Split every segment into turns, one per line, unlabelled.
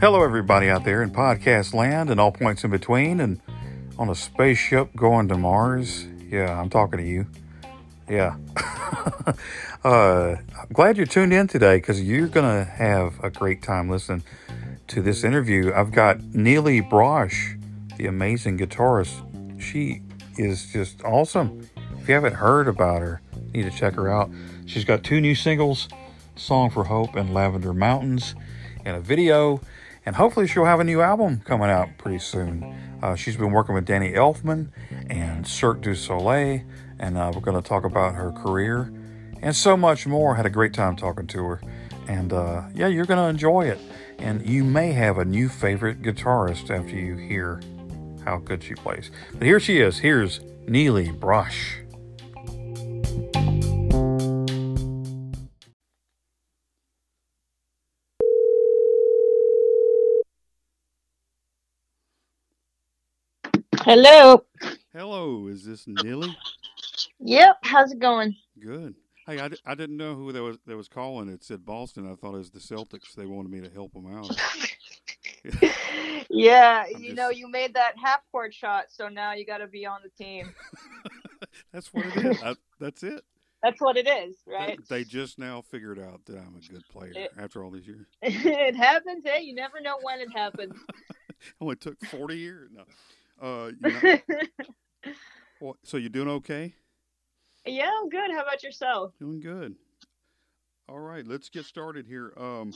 Hello, everybody out there in podcast land and all points in between, and on a spaceship going to Mars. Yeah, I'm talking to you. Yeah. uh, I'm glad you're tuned in today because you're going to have a great time listening to this interview. I've got Nili Brosh, the amazing guitarist. She is just awesome. If you haven't heard about her, you need to check her out. She's got two new singles Song for Hope and Lavender Mountains, and a video and hopefully she'll have a new album coming out pretty soon. Uh, she's been working with Danny Elfman and Cirque du Soleil, and uh, we're going to talk about her career and so much more. Had a great time talking to her, and uh, yeah, you're going to enjoy it. And you may have a new favorite guitarist after you hear how good she plays. But here she is. Here's Nili Brosh.
Hello.
Hello, is this Nili?
Yep. How's it going?
Good. Hey, I, I didn't know who that was that was calling. It said Boston. I thought it was the Celtics. They wanted me to help them out.
yeah,
I'm
you
just-
know, you made that half court shot, so now you got to be on the team.
that's what it is. I, that's it.
That's what it is,
They-
right?
They just now figured out that I'm a good player
It-
after all these years.
it happens. Hey, you never know when it happens.
Only took 40 years. No. Uh, you know, well, so you doing okay?
yeah, I'm good. How about yourself?
Doing good. All right, let's get started here. Um,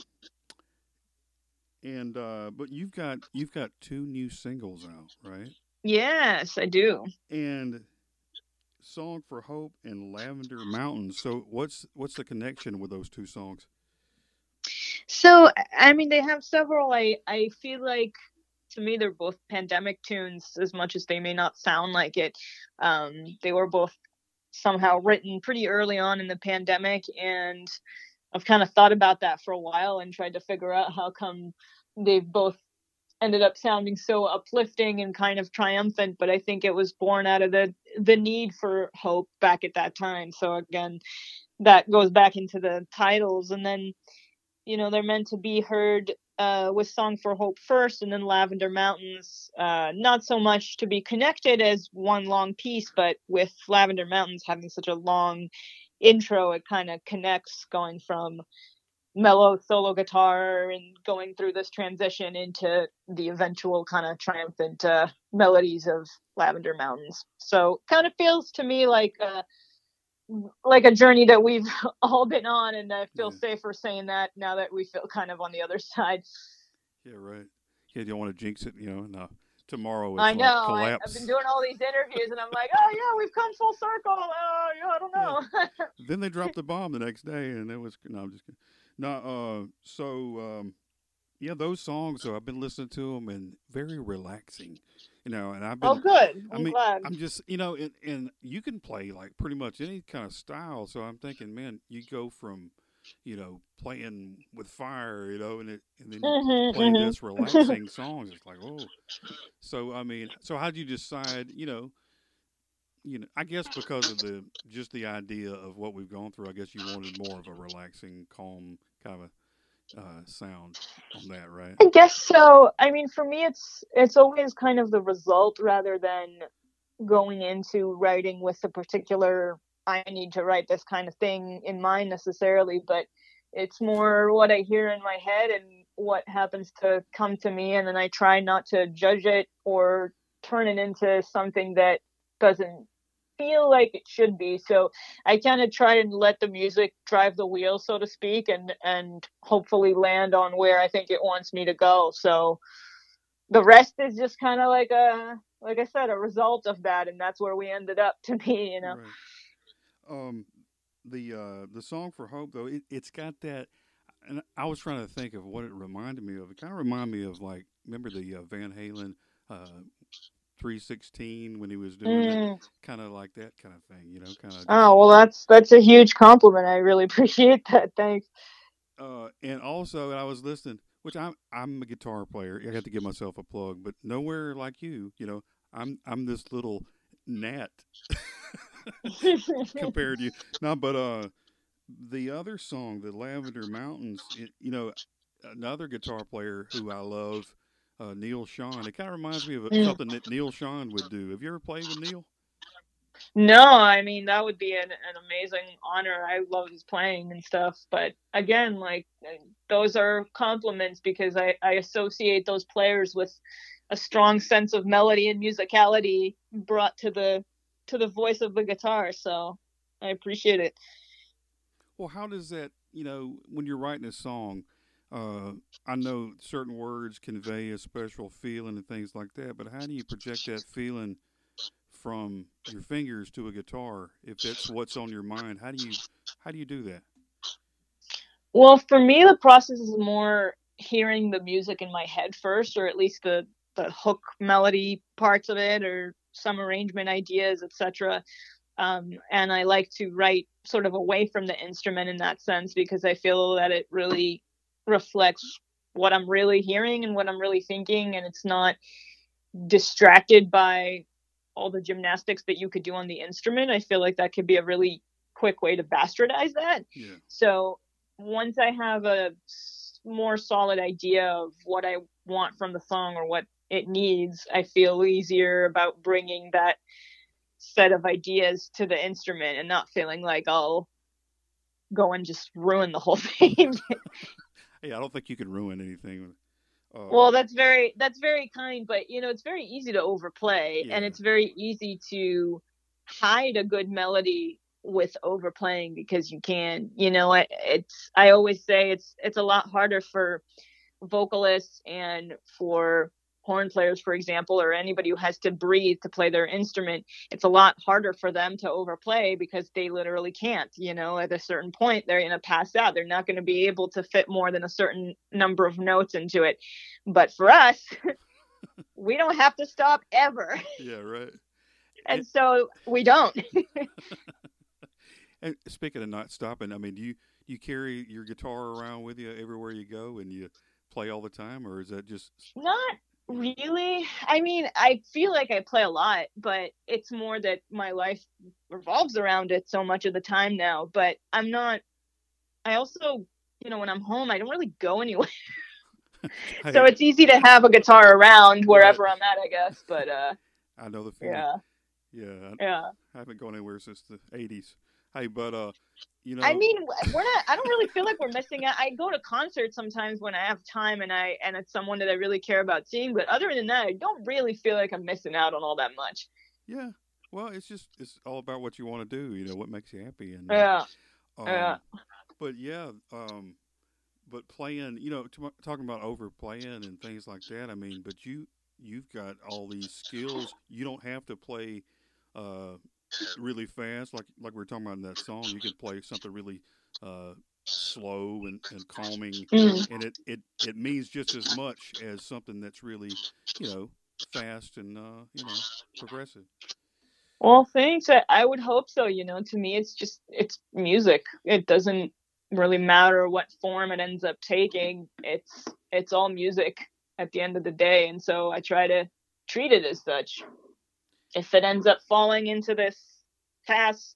and uh, but you've got you've got two new singles out, right?
Yes, I do.
And Song for Hope and Lavender Mountains. So what's what's the connection with those two songs?
So, I mean, they have several. I I feel like to me they're both pandemic tunes, as much as they may not sound like it. Um, they were both somehow written pretty early on in the pandemic, and I've kind of thought about that for a while and tried to figure out how come they've both ended up sounding so uplifting and kind of triumphant but i think it was born out of the the need for hope back at that time so again that goes back into the titles and then you know they're meant to be heard uh, with song for hope first and then lavender mountains uh, not so much to be connected as one long piece but with lavender mountains having such a long intro it kind of connects going from mellow solo guitar and going through this transition into the eventual kind of triumphant uh, melodies of lavender mountains. So kind of feels to me like uh, like a journey that we've all been on and i feel
Yeah.
safer saying that now that we feel kind of on the other side
Yeah, right. Yeah, you don't want to jinx it, you know. No, tomorrow it's
i know I,
collapse.
i've been doing all these interviews and i'm like oh yeah we've come full circle oh yeah i don't know
then they dropped the bomb the next day, and it was no. I'm just kidding. No, uh, so um, yeah, those songs. So I've been listening to them, and very relaxing, you know. And I've been.
oh good
I
i'm
mean,
glad
I'm just, you know, and, and you can play like pretty much any kind of style. So I'm thinking, man, you go from, you know, playing with fire, you know, and it, and then you
Mhm,
play
mhm.
this relaxing songs. It's like, oh. So I mean, so how would you decide? You know, you know, I guess because of the just the idea of what we've gone through, I guess you wanted more of a relaxing, calm kind of uh, sound on that, right?
I guess so. I mean, for me, it's it's always kind of the result rather than going into writing with a particular I need to write this kind of thing in mind necessarily, but it's more what I hear in my head and what happens to come to me, and then I try not to judge it or turn it into something that doesn't feel like it should be. So I kind of try and let the music drive the wheel, so to speak, and and hopefully land on where I think it wants me to go. So the rest is just kind of like a like I said, a result of that, and that's where we ended up to be. You know,
Right. Um, the uh, the song for hope though, it, it's got that. And I was trying to think of what it reminded me of. It kind of reminded me of like remember the uh, Van Halen uh, three sixteen when he was doing it,
Mm.
kind of like that kind of thing, you know, kind of.
Oh well, that's that's a huge compliment. I really appreciate that. Thanks.
uh, and also I was listening, which I'm I'm a guitar player. I got to give myself a plug, but nowhere like you. You know, I'm I'm this little gnat compared to you. No, but uh, the other song, the Lavender Mountains, it, you know, another guitar player who I love, uh, Neal Schon. It kind of reminds me of something that Neal Schon would do. Have you ever played with Neal?
No, I mean that would be an, an amazing honor. I love his playing and stuff, but again, like those are compliments because I, I associate those players with a strong sense of melody and musicality brought to the to the voice of the guitar. So I appreciate it.
Well, how does that, you know, when you're writing a song, uh, I know certain words convey a special feeling and things like that, but how do you project that feeling from your fingers to a guitar if that's what's on your mind? How do you how do you do that?
Well, for me, the process is more hearing the music in my head first, or at least the the hook melody parts of it, or some arrangement ideas, etc. Um, and I like to write sort of away from the instrument in that sense because I feel that it really reflects what I'm really hearing and what I'm really thinking, and it's not distracted by all the gymnastics that you could do on the instrument. I feel like that could be a really quick way to bastardize that.
Yeah.
So once I have a more solid idea of what I want from the song or what it needs, I feel easier about bringing that set of ideas to the instrument and not feeling like I'll go and just ruin the whole thing.
Hey, I don't think you can ruin anything. Uh,
well, that's very that's very kind, but you know, it's very easy to overplay and it's very easy to hide a good melody with overplaying because you can, you know, I- it's I always say it's it's a lot harder for vocalists and for horn players for example or anybody who has to breathe to play their instrument it's a lot harder for them to overplay because they literally can't you know at a certain point they're going to pass out. They're not going to be able to fit more than a certain number of notes into it. But for us we don't have to stop ever.
Yeah, right.
and so we don't.
And speaking of not stopping, I mean, do you you carry your guitar around with you everywhere you go and you play all the time, or is that just
Not really. I mean, I feel like I play a lot, but it's more that my life revolves around it so much of the time now. But I'm not, I also, you know, when I'm home, I don't really go anywhere. so it's easy to have a guitar around wherever I'm at, I guess. But uh,
I know the feeling.
yeah,
Yeah, I,
yeah.
I haven't gone anywhere since the '80s. Hey, but uh, you know,
I mean, we're not. I don't really feel like we're missing out. I go to concerts sometimes when I have time and I and it's someone that I really care about seeing. But other than that, I don't really feel like I'm missing out on all that much.
yeah. Well, it's just it's all about what you want to do. You know, what makes you happy, and uh,
Yeah,
Um,
yeah.
But yeah, um, but playing, you know, t- talking about overplaying and things like that. I mean, but you you've got all these skills. You don't have to play uh, really fast, like like we were talking about in that song. You can play something really uh, slow and, and calming,
Mm.
and it, it it means just as much as something that's really, you know, fast and uh, you know progressive.
Well, thanks. I, I would hope so. You know, to me, it's just it's music. It doesn't really matter what form it ends up taking. It's it's all music at the end of the day, and so I try to treat it as such. If it ends up falling into this past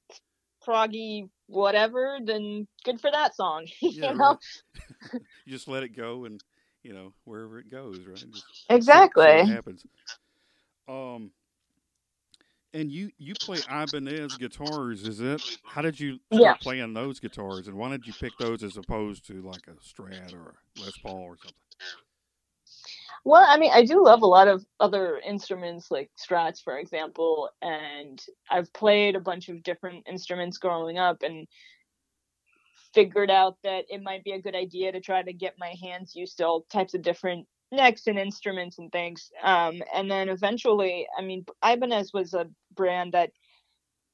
proggy whatever, then good for that song. you know,
right. you just let it go, and you know wherever it goes, right? Just
exactly.
what happens. Um, and you you play Ibanez guitars. Is that how did you start
Yeah.
playing those guitars, and why did you pick those as opposed to like a Strat or a Les Paul or something?
Well, I mean, I do love a lot of other instruments like Strats, for example, and I've played a bunch of different instruments growing up and figured out that it might be a good idea to try to get my hands used to all types of different necks and instruments and things. Um, and then eventually, I mean, Ibanez was a brand that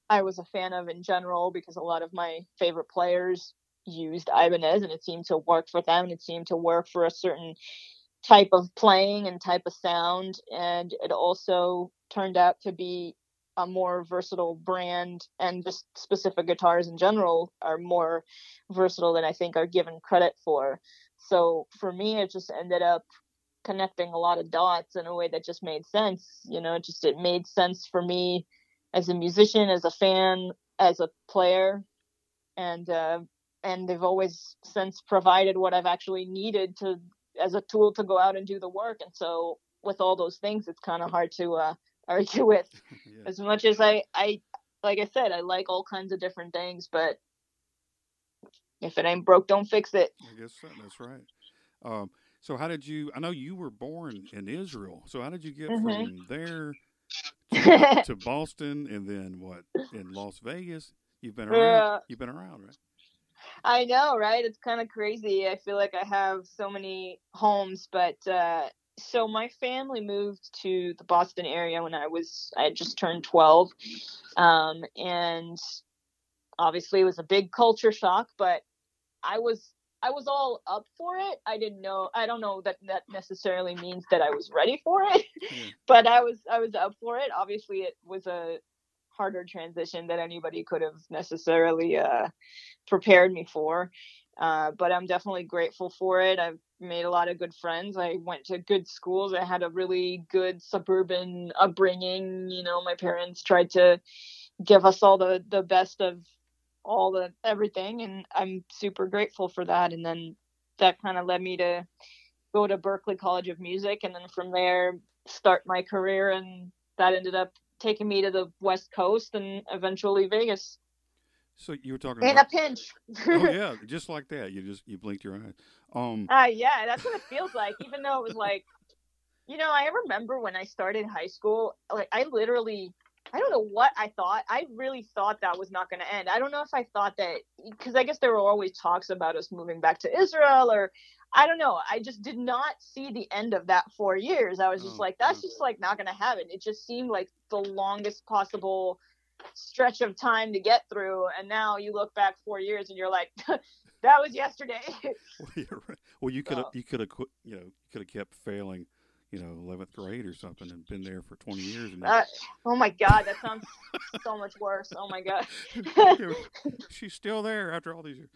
I was a fan of in general because a lot of my favorite players used Ibanez and it seemed to work for them and it seemed to work for a certain type of playing and type of sound and it also turned out to be a more versatile brand and just specific guitars in general are more versatile than I think are given credit for. So for me it just ended up connecting a lot of dots in a way that just made sense. You know, it just it made sense for me as a musician, as a fan, as a player. And uh and they've always since provided what I've actually needed to as a tool to go out and do the work. And so with all those things, it's kind of hard to uh, argue with. yeah. As much as I, I, like I said, I like all kinds of different things, but if it ain't broke, don't fix it.
I guess that's right. Um, so how did you? I know you were born in Israel. So how did you get mm-hmm. from there to, to, Boston and then what in Las Vegas? You've been around. Yeah. You've been around, right?
I know, right? It's kind of crazy. I feel like I have so many homes, but uh, so my family moved to the Boston area when I was I had just turned 12, um, and obviously it was a big culture shock. But I was I was all up for it. I didn't know. I don't know that that necessarily means that I was ready for it, mm. but I was I was up for it. Obviously, it was a harder transition that anybody could have necessarily uh, prepared me for. Uh, but I'm definitely grateful for it. I've made a lot of good friends. I went to good schools. I had a really good suburban upbringing. You know, my parents tried to give us all the the best of all the everything, and I'm super grateful for that. And then that kind of led me to go to Berklee College of Music, and then from there start my career. And that ended up taking me to the West Coast and eventually Vegas.
So you were talking
in
about...
a pinch.
oh yeah, just like that. You just you blinked your eyes. Um.
Uh, yeah, that's what it feels like. Even though it was like, you know, I remember when I started high school. Like I literally, I don't know what I thought. I really thought that was not going to end. I don't know if I thought that because I guess there were always talks about us moving back to Israel or I don't know. I just did not see the end of that four years. I was just oh, like, that's just like not going to happen. It just seemed like the longest possible stretch of time to get through and now you look back four years and you're like that was yesterday
well, you're right. well you could so. you could have you know could have kept failing you know 11th grade or something and been there for 20 years and
uh, oh my god that sounds so much worse oh my god
she's still there after all these years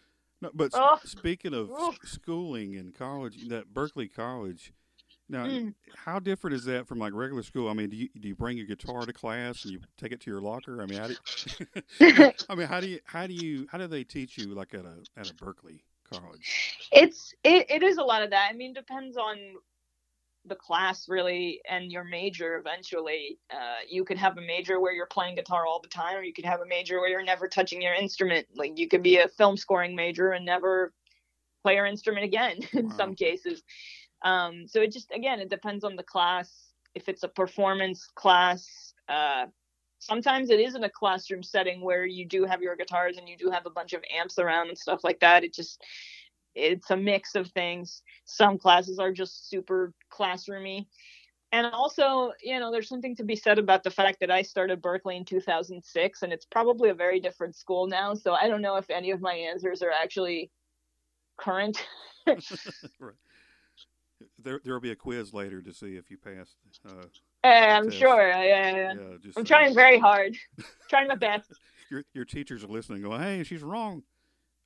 no, but oh. speaking of oh. schooling and college that Berklee college now, mm. how different is that from like regular school? I mean, do you do you bring your guitar to class and you take it to your locker? I mean, how do you, I mean, how do you how do you how do they teach you like at a at a Berklee college?
It's it, it is a lot of that. I mean, depends on the class really and your major eventually uh, you could have a major where you're playing guitar all the time or you could have a major where you're never touching your instrument like you could be a film scoring major and never play your instrument again in wow. some cases um, so it just again it depends on the class. If it's a performance class, uh, sometimes it is in a classroom setting where you do have your guitars and you do have a bunch of amps around and stuff like that. It just it's a mix of things. Some classes are just super classroomy. And also, you know, there's something to be said about the fact that I started Berklee in 2006 and it's probably a very different school now. So I don't know if any of my answers are actually current. right
there there will be a quiz later to see if you passed. Uh,
I'm test. sure. Yeah, yeah. yeah just, I'm uh, trying very hard, trying my best.
Your your teachers are listening, going, "Hey, she's wrong."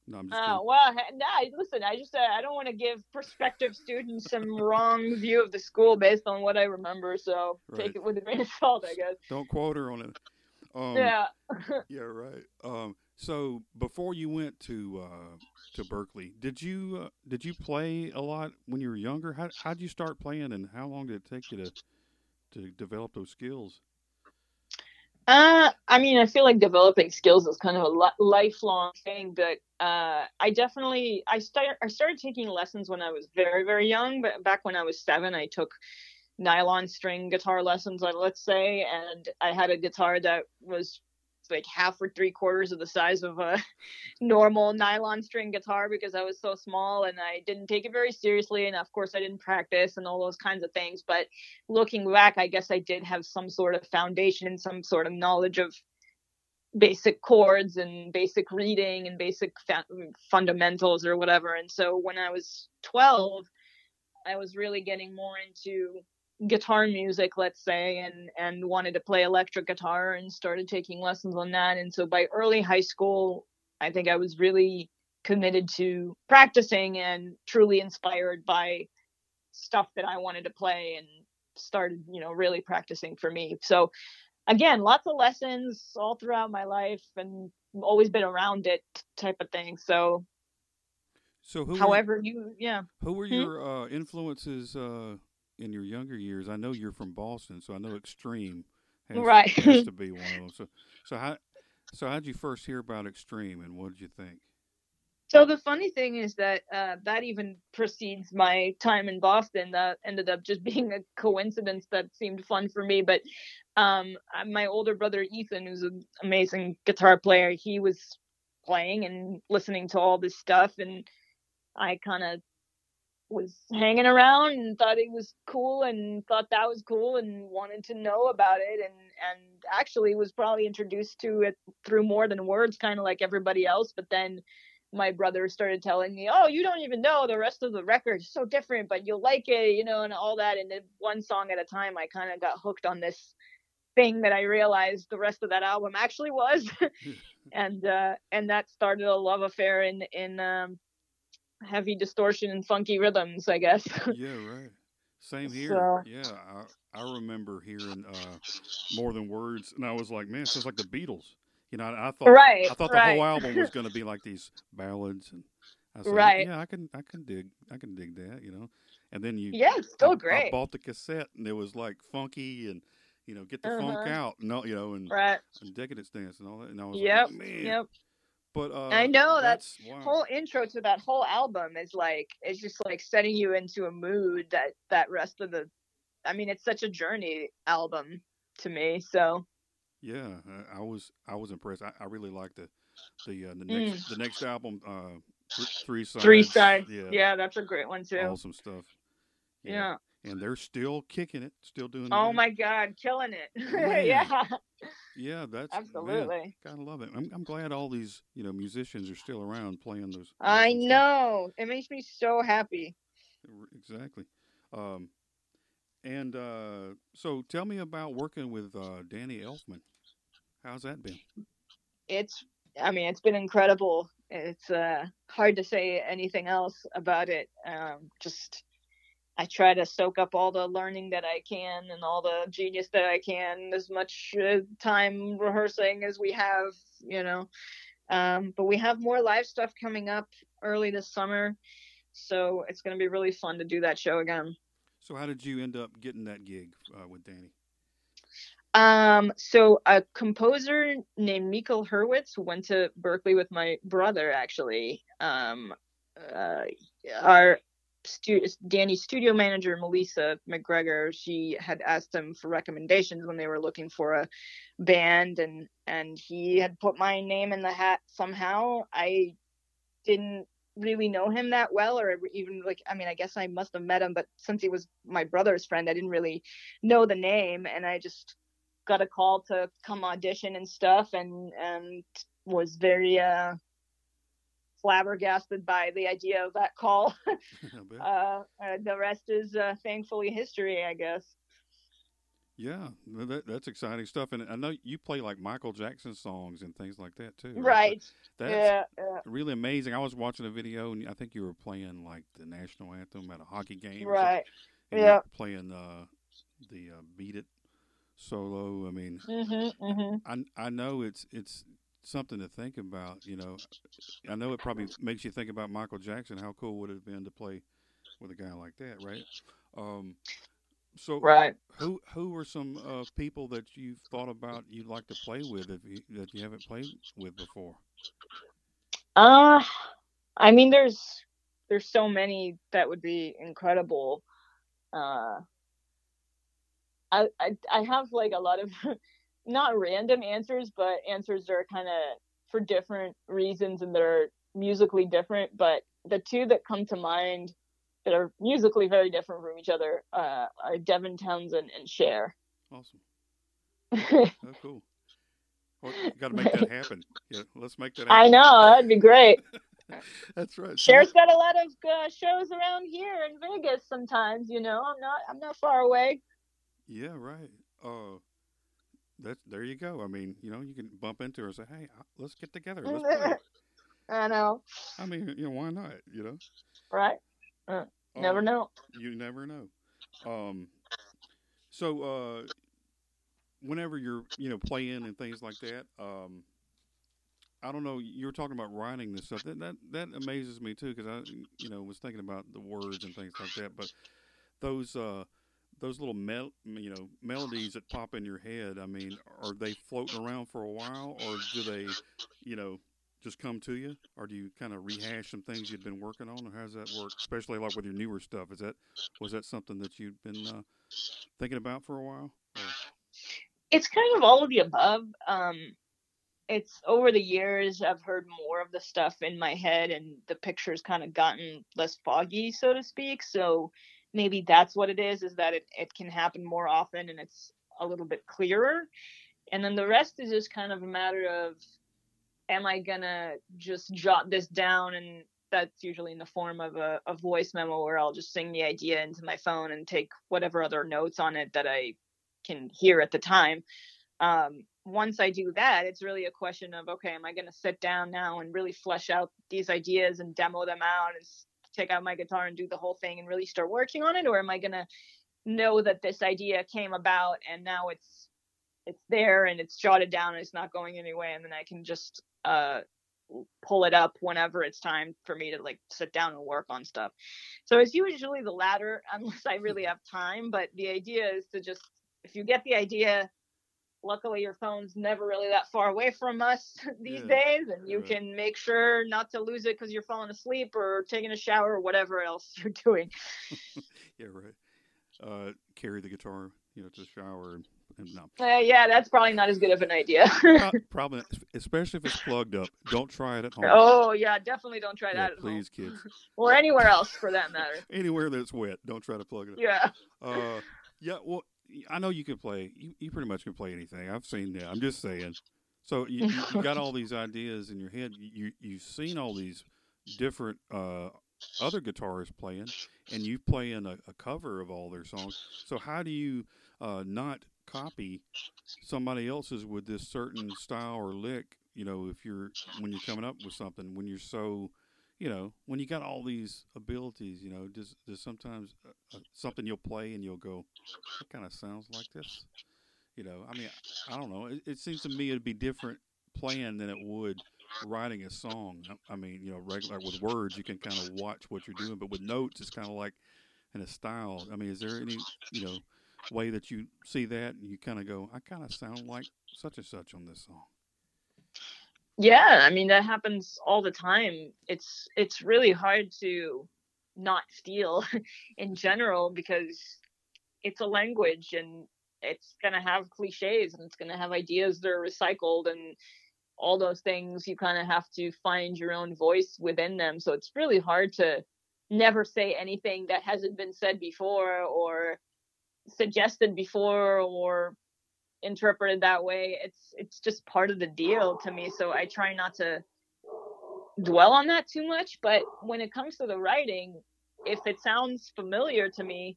No, I'm just. Oh well, nah, listen. I just uh, I don't want to give prospective students some wrong view of the school based on what I remember. So right. take it with a grain of salt, I guess.
Don't quote her on it.
Um, yeah.
yeah. Right. Um, so before you went to uh, to Berklee, did you uh, did you play a lot when you were younger? How how did you start playing, and how long did it take you to to develop those skills?
Uh, I mean, I feel like developing skills is kind of a lifelong thing, but uh, I definitely I started I started taking lessons when I was very very young. But back when I was seven, I took nylon string guitar lessons, let's say, and I had a guitar that was like half or three quarters of the size of a normal nylon string guitar because I was so small and I didn't take it very seriously. And of course, I didn't practice and all those kinds of things. But looking back, I guess I did have some sort of foundation, and some sort of knowledge of basic chords and basic reading and basic fa- fundamentals or whatever. And so when I was 12, I was really getting more into guitar music let's say and and wanted to play electric guitar and started taking lessons on that and so by early high school i think i was really committed to practicing and truly inspired by stuff that i wanted to play and started you know really practicing for me so again lots of lessons all throughout my life and always been around it type of thing so
So who?
however
were,
you, yeah.
who were
Hmm?
your uh, influences uh, in your younger years? I know you're from Boston, so I know Extreme has,
Right.
has to be one of them. So, so how, so how'd you first hear about Extreme, and what did you think?
So the funny thing is that uh, that even precedes my time in Boston. That ended up just being a coincidence that seemed fun for me. But um, my older brother Ethan, who's an amazing guitar player, he was playing and listening to all this stuff, and I kind of was hanging around and thought it was cool and thought that was cool and wanted to know about it and and actually was probably introduced to it through more than words kind of like everybody else but then my brother started telling me oh you don't even know the rest of the record is so different but you'll like it you know and all that and then one song at a time i kind of got hooked on this thing that i realized the rest of that album actually was. And uh and that started a love affair in in um heavy distortion and funky rhythms, I guess.
yeah, right. Same here.
So-
Yeah, I, I remember hearing uh, more than words, and I was like, man, it sounds like the Beatles. You know, I, I thought
right.
I thought
right.
the whole album was going to be like these ballads, and I said,
Right.
yeah, I can, I can dig, I can dig that, you know. And then you,
Yeah, it's still
I, I
great.
bought the cassette, and it was like funky and you know, get the funk
Uh-huh.
out, no, you know, and,
Right.
and Decadence Dance and all that. And I was
Yep.
like, man,
Yep.
But uh,
I know,
that's wow.
Whole intro to that whole album is like it's just like setting you into a mood that that rest of the I mean, it's such a journey album to me. So
Yeah, I, I was I was impressed. I, I really liked the the uh, the next the next album, uh, th- three sides.
Mm. three sides.
Yeah,
Yeah. that's a great one too.
awesome stuff.
Yeah.
And they're still kicking it, still doing.
Oh my god, killing it. Yeah.
Yeah, that's man,
Absolutely.
gotta love it. I'm I'm glad all these you know musicians are still around playing those.
I
awesome stuff.
know. It makes me so happy.
Exactly. Um, and uh, so tell me about working with uh, Danny Elfman. How's that been?
it's i mean it's been incredible it's uh hard to say anything else about it um just i try to soak up all the learning that i can and all the genius that i can as much uh, time rehearsing as we have you know um but we have more live stuff coming up early this summer so it's going to be really fun to do that show again
So how did you end up getting that gig uh, with Danny?
Um, so a composer named Mikkel Hurwitz who went to Berklee with my brother actually. Um, uh, our stu- Danny's studio manager Melissa McGregor, she had asked him for recommendations when they were looking for a band, and and he had put my name in the hat somehow. I didn't really know him that well, or even like I mean, I guess I must have met him, but since he was my brother's friend, I didn't really know the name, and I just got a call to come audition and stuff and and was very uh flabbergasted by the idea of that call uh, uh the rest is uh thankfully history i guess
yeah, that, that's exciting stuff. And I know you play like Michael Jackson songs and things like that too.
right
So that's
yeah, yeah
really amazing. I was watching a video and I think you were playing like the national anthem at a hockey game.
right yeah.
Playing uh, the uh, Beat It solo. I mean,
mhm mhm
I I know it's it's something to think about. You know, I know it probably makes you think about Michael Jackson. How cool would it have been to play with a guy like that, right? Um, so
right
who who are some uh, people that you've thought about you'd like to play with if you, that you haven't played with before?
uh i mean there's there's so many that would be incredible uh i i, I have like a lot of not random answers but answers that are kind of for different reasons and they're musically different but the two that come to mind that are musically very different from each other uh, are Devin Townsend and Cher.
Awesome. Oh, cool. Well, you got to make that happen. Yeah, let's make that happen.
I know that'd be great.
That's right.
Cher's got a lot of uh, shows around here in Vegas. Sometimes, you know, I'm not I'm not far away.
Yeah, right. Uh, that's there you go. I mean, you know, you can bump into her and say, "Hey, uh, let's get together. Let's play."
I know,
I mean, you know, why not? You know,
right? Never
Um,
know.
You never know. Um, so uh, whenever you're, you know, playing and things like that, um, I don't know. You were talking about writing this stuff. That that, that amazes me too, because I, you know, was thinking about the words and things like that. But those uh, those little mel- you know melodies that pop in your head. I mean, are they floating around for a while, or do they, you know, just come to you, or do you kind of rehash some things you've been working on, or how does that work? Especially like with your newer stuff. Is that was that something that you've been uh, thinking about for a while?
It's kind of all of the above. Um, it's over the years I've heard more of the stuff in my head, and the pictures kind of gotten less foggy, so to speak. So maybe that's what it is: is that it it can happen more often, and it's a little bit clearer. And then the rest is just kind of a matter of am I gonna just jot this down and that's usually in the form of a, a voice memo where I'll just sing the idea into my phone and take whatever other notes on it that I can hear at the time. Um, once I do that, it's really a question of okay, am I to sit down now and really flesh out these ideas and demo them out and take out my guitar and do the whole thing and really start working on it, or am I going to know that this idea came about and now it's it's there and it's jotted down and it's not going anywhere and then I can just uh, pull it up whenever it's time for me to like sit down and work on stuff. So it's usually the latter unless I really have time. But the idea is to just, if you get the idea, luckily your phone's never really that far away from us these yeah. days and you can make sure not to lose it because you're falling asleep or taking a shower or whatever else you're doing.
yeah, right. Uh, carry the guitar, you know, to the shower and
no. Uh, yeah, that's probably not as good of an idea.
probably, especially if it's plugged up. Don't try it at home.
Oh yeah, definitely don't try yeah, that.
please, home. Please, kids.
or anywhere else for that matter.
anywhere that's wet, don't try to plug it up.
Yeah.
Uh, yeah. Well, I know you can play. You, you pretty much can play anything. I've seen that. I'm just saying. So you, you, got all these ideas in your head. You you've seen all these different uh, other guitarists playing, and you playing a, a cover of all their songs. So how do you uh, not copy somebody else's with this certain style or lick you know if you're when you're coming up with something when you're so you know when you got all these abilities you know does does sometimes uh, uh something you'll play and you'll go that kind of sounds like this you know? I mean i, I don't know. It, it, seems to me it'd be different playing than it would writing a song. I mean you know regular with words you can kind of watch what you're doing but with notes it's kind of like in a style. I mean is there any you know way that you see that and you kind of go, I kind of sound like such and such on this song?
Yeah, I mean that happens all the time. It's it's really hard to not steal in general because it's a language and it's going to have cliches and it's going to have ideas that are recycled and all those things you kind of have to find your own voice within them so it's really hard to never say anything that hasn't been said before or suggested before or interpreted that way it's it's just part of the deal to me so i try not to dwell on that too much but when it comes to the writing if it sounds familiar to me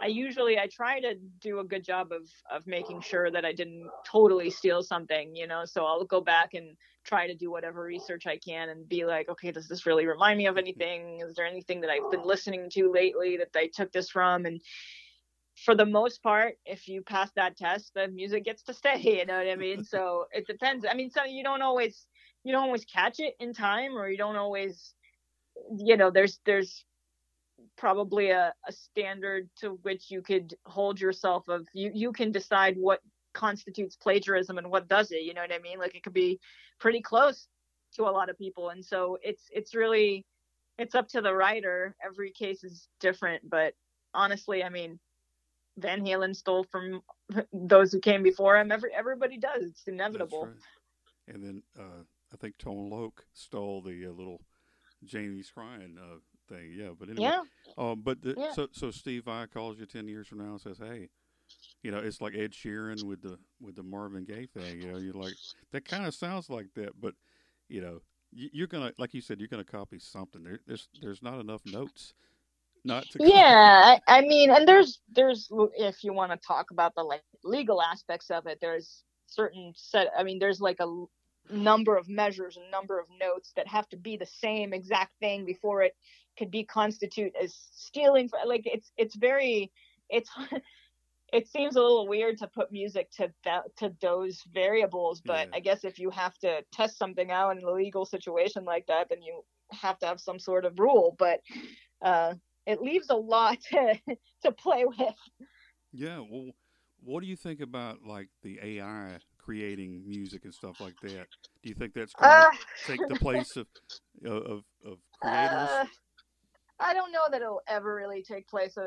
i usually i try to do a good job of of making sure that i didn't totally steal something you know so i'll go back and try to do whatever research i can and be like okay does this really remind me of anything? Is there anything that i've been listening to lately that i took this from? And for the most part, if you pass that test, the music gets to stay. You know what I mean? so it depends. I mean, so you don't always you don't always catch it in time, or you don't always, you know, there's there's probably a, a standard to which you could hold yourself of you you can decide what constitutes plagiarism and what does it. You know what I mean? Like it could be pretty close to a lot of people, and so it's it's really it's up to the writer. Every case is different, but honestly, I mean Van Halen stole from those who came before him. Every everybody does. It's inevitable.
Right. And then uh, I think Tone Loc stole the uh, little Janie's crying uh, thing. Yeah, but anyway.
Yeah.
Um, but the, yeah. so so Steve Vai calls you ten years from now and says, "Hey, you know, it's like Ed Sheeran with the with the Marvin Gaye thing. You know, you're like that kind of sounds like that, but you know, you're gonna like you said, you're gonna copy something. There, there's there's not enough notes not to
yeah I, I mean and there's there's if you want to talk about the like legal aspects of it there's certain set i mean there's like a number of measures and number of notes that have to be the same exact thing before it could be constitute as stealing like it's it's very it's it seems a little weird to put music to that to those variables but
Yeah.
i guess if you have to test something out in a legal situation like that then you have to have some sort of rule but uh it leaves a lot to to play with
Yeah. Well, what do you think about like the AI creating music and stuff like that? Do you think that's going to
uh,
take the place of of of creators?
uh, i don't know that it'll ever really take place uh,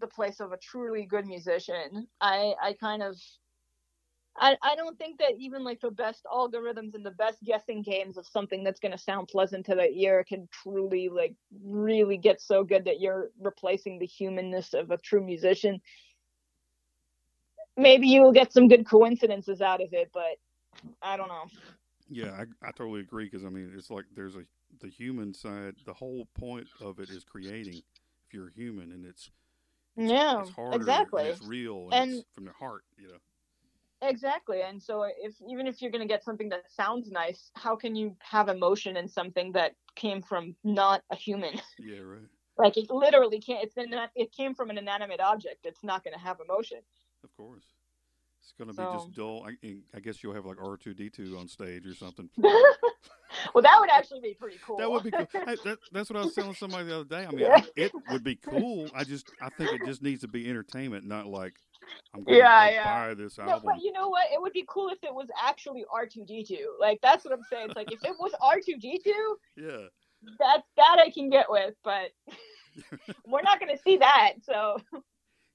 the place of a truly good musician i i kind of I, I don't think that even like the best algorithms and the best guessing games of something that's going to sound pleasant to the ear can truly like really get so good that you're replacing the humanness of a true musician. Maybe you will get some good coincidences out of it, but I don't know.
Yeah, I, I totally agree because I mean it's like there's a the human side. The whole point of it is creating. If you're a human, and it's
Yeah,
it's harder,
exactly.
and it's real, and,
And-
it's from the heart. You know.
Exactly. And so if even if you're going to get something that sounds nice, how can you have emotion in something that came from not a human?
Yeah. Right.
like it literally can't it's been it came from an inanimate object. It's not going to have emotion.
Of course. It's gonna be
So-
just dull. I, I guess you'll have like R two D two on stage or something.
well, that would actually be pretty cool.
That would be cool. Hey, that, that's what I was telling somebody the other day. I mean,
Yeah.
it would be cool. I just, I think it just needs to be entertainment, not like I'm going
Yeah,
to
yeah.
buy this
No,
album.
but you know what? It would be cool if it was actually R2D2. Like that's what I'm saying. It's like if it was R2D2,
Yeah,
that's that I can get with, but we're not going to see that. So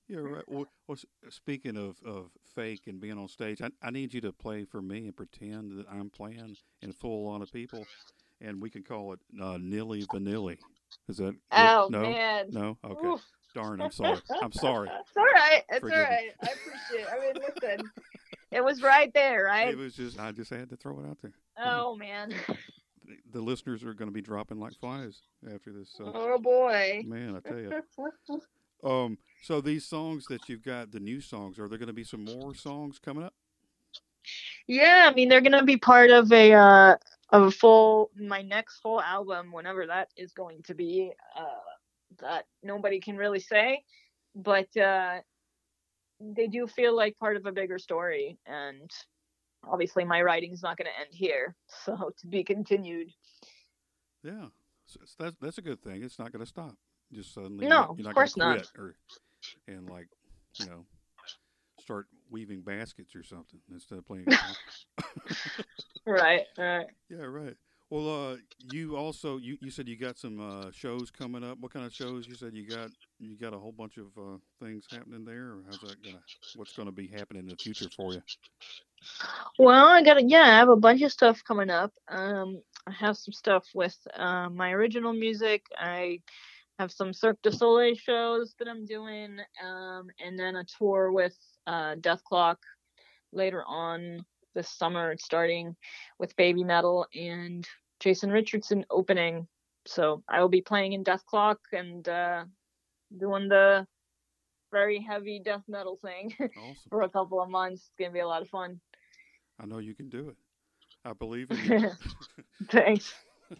yeah, right. Well, well, speaking of, of fake and being on stage, I, I need you to play for me and pretend that I'm playing in full on of people, and we can call it uh, Nilly Vanilli. Is that
oh
no?
man.
No. Okay.
Oof.
Darn. I'm sorry. I'm sorry.
It's all right. It's
Forgive
all
me.
I appreciate it. I mean, listen, it was right there, right?
It was just I just had to throw it out there.
Oh man.
The, the listeners are going to be dropping like flies after this. So.
Oh boy.
Man, I tell you. Um, so these songs that you've got, the new songs, are there going to be some more songs coming up?
Yeah, I mean they're gonna be part of a uh of a full my next full album, whenever that is going to be. Uh, that nobody can really say, but uh, they do feel like part of a bigger story, and obviously my writing's not gonna end here, so to be continued.
Yeah, so that's that's a good thing. It's not going to stop. Just suddenly,
No, of course not.
or and like you know start weaving baskets or something instead of playing.
Right, right.
yeah, right. Well, uh, you also you, you said you got some uh, shows coming up. What kind of shows? You said you got you got a whole bunch of uh, things happening there, or how's that gonna? What's gonna be happening in the future for you?
Well, I got yeah, I have a bunch of stuff coming up. Um, I have some stuff with uh, my original music. I have some Cirque du Soleil shows that I'm doing, um, and then a tour with uh, Dethklok later on this summer. It's starting with Babymetal and Jason Richardson opening. So I will be playing in Dethklok and uh, doing the very heavy death metal thing
Awesome.
for a couple of months. It's gonna be a lot of fun.
I know you can do it. I believe in you.
Thanks.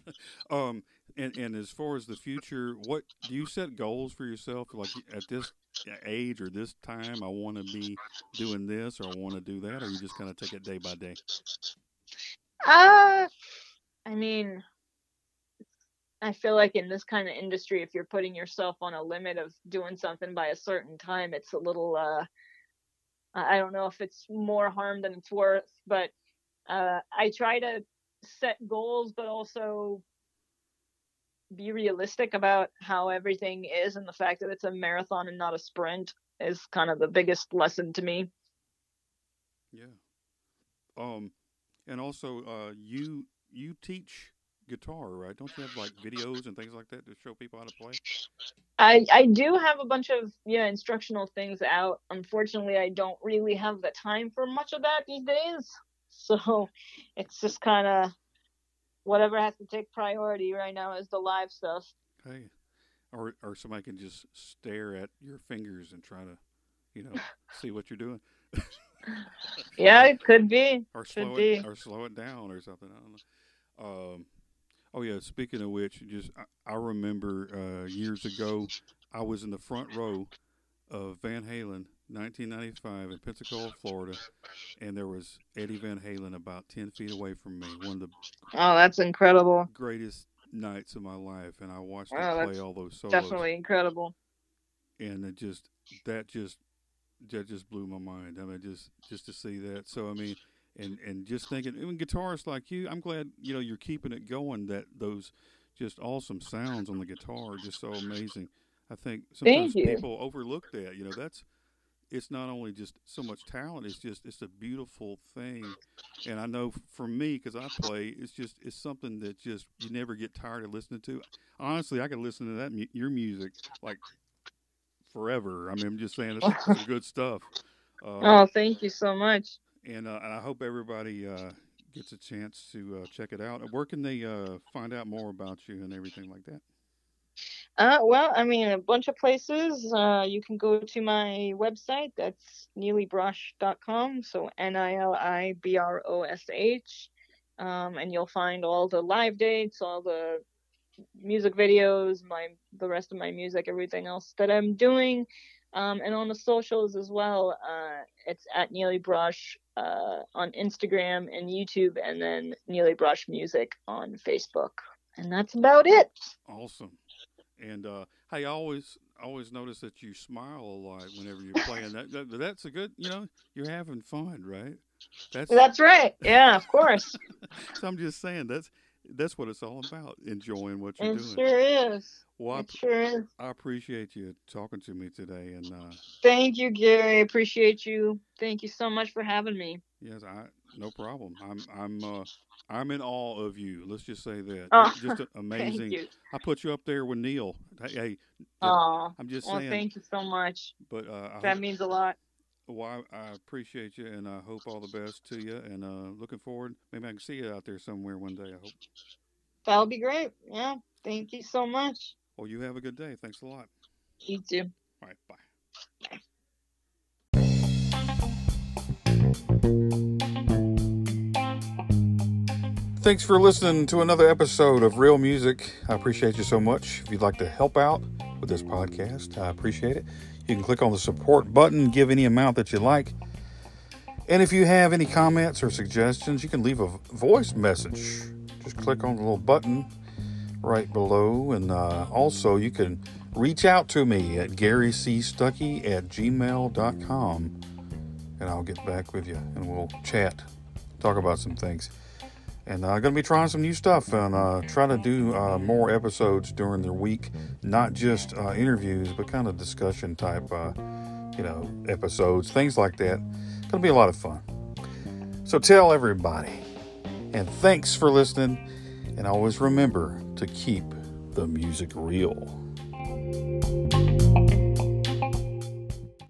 um, and and as far as the future, what do you set goals for yourself? Like at this age or this time, I want to be doing this or I want to do that, or you just kind of take it day by day.
Uh, I mean, I feel like in this kind of industry, if you're putting yourself on a limit of doing something by a certain time, it's a little, uh, I don't know if it's more harm than it's worth, but uh, I try to set goals, but also be realistic about how everything is and the fact that it's a marathon and not a sprint is kind of the biggest lesson to me.
Yeah. Um, and also, uh, you you teach guitar, right? Don't you have like videos and things like that to show people how to play?
I I do have a bunch of yeah instructional things out. Unfortunately, I don't really have the time for much of that these days. So it's just kind of whatever has to take priority right now is the live stuff.
Hey, or or somebody can just stare at your fingers and try to, you know, see what you're doing.
Yeah, it could be.
or
Could
slow
be.
it or slow it down or something. I don't know. Um, oh yeah. Speaking of which, just I, I remember uh, years ago, I was in the front row of Van Halen 1995 in Pensacola, Florida, and there was Eddie Van Halen about 10 feet away from me. One of the
Oh, that's incredible.
greatest nights of my life, and I watched him
Wow,
play all those solos.
Definitely incredible.
and it just that just that just blew my mind. I mean, just just to see that. So I mean, and and just thinking, even guitarists like you, I'm glad you know you're keeping it going. That those just awesome sounds on the guitar are just so amazing. I think sometimes people overlook that. You know, that's it's not only just so much talent; it's just it's a beautiful thing. And I know for me, because I play, it's just it's something that just you never get tired of listening to. Honestly, I could listen to that your music like forever. I mean, I'm just saying it's some good stuff. Uh,
Oh, thank you so much.
And, uh, and I hope everybody uh, gets a chance to uh, check it out. Where can they uh, find out more about you and everything like that?
Uh, well, I mean, a bunch of places. Uh, you can go to my website. That's nilibrosh.com. So N I L I B R O S H. Um, and you'll find all the live dates, all the music videos, my the rest of my music, everything else that I'm doing. Um, and on the socials as well. Uh, it's at Nili Brosh uh, on Instagram and YouTube, and then Nili Brosh Music on Facebook. And that's about it.
Awesome. And uh, hey, I always always notice that you smile a lot whenever you're playing. that, that that's a good. You know, you're having fun, right? That's
That's right. Yeah, of course.
so I'm just saying that's that's what it's all about. Enjoying what you're
It
doing.
sure is.
Well, I,
It sure is.
I appreciate you talking to me today, and uh,
Thank you, Gary. Appreciate you. Thank you so much for having me.
yes, I no problem. I'm I'm uh, I'm in awe of you. Let's just say that.
Oh,
just amazing. I put you up there with Neal. Hey, hey
Oh,
I'm just
well,
saying.
thank you so much.
But uh,
That
hope,
means a lot.
Well, I, I appreciate you, and I hope all the best to you. And uh, looking forward, maybe I can see you out there somewhere one day. I hope.
That'll be great. Yeah. Thank you so much.
Well, you have a good day. Thanks a lot.
You too.
All right, bye.
Thanks for listening to another episode of Real Music. I appreciate you so much. If you'd like to help out with this podcast, I appreciate it. You can click on the support button, give any amount that you like. And if you have any comments or suggestions, you can leave a voice message. Just click on the little button right below. And uh, also, you can reach out to me at garycstuckey at gmail.com. And I'll get back with you and we'll chat, talk about some things and I'm uh, going to be trying some new stuff and uh, try to do uh, more episodes during the week, not just uh, interviews, but kind of discussion type, uh, you know, episodes, things like that. It's Going to be a lot of fun. So tell everybody, and thanks for listening. And always remember to keep the music real.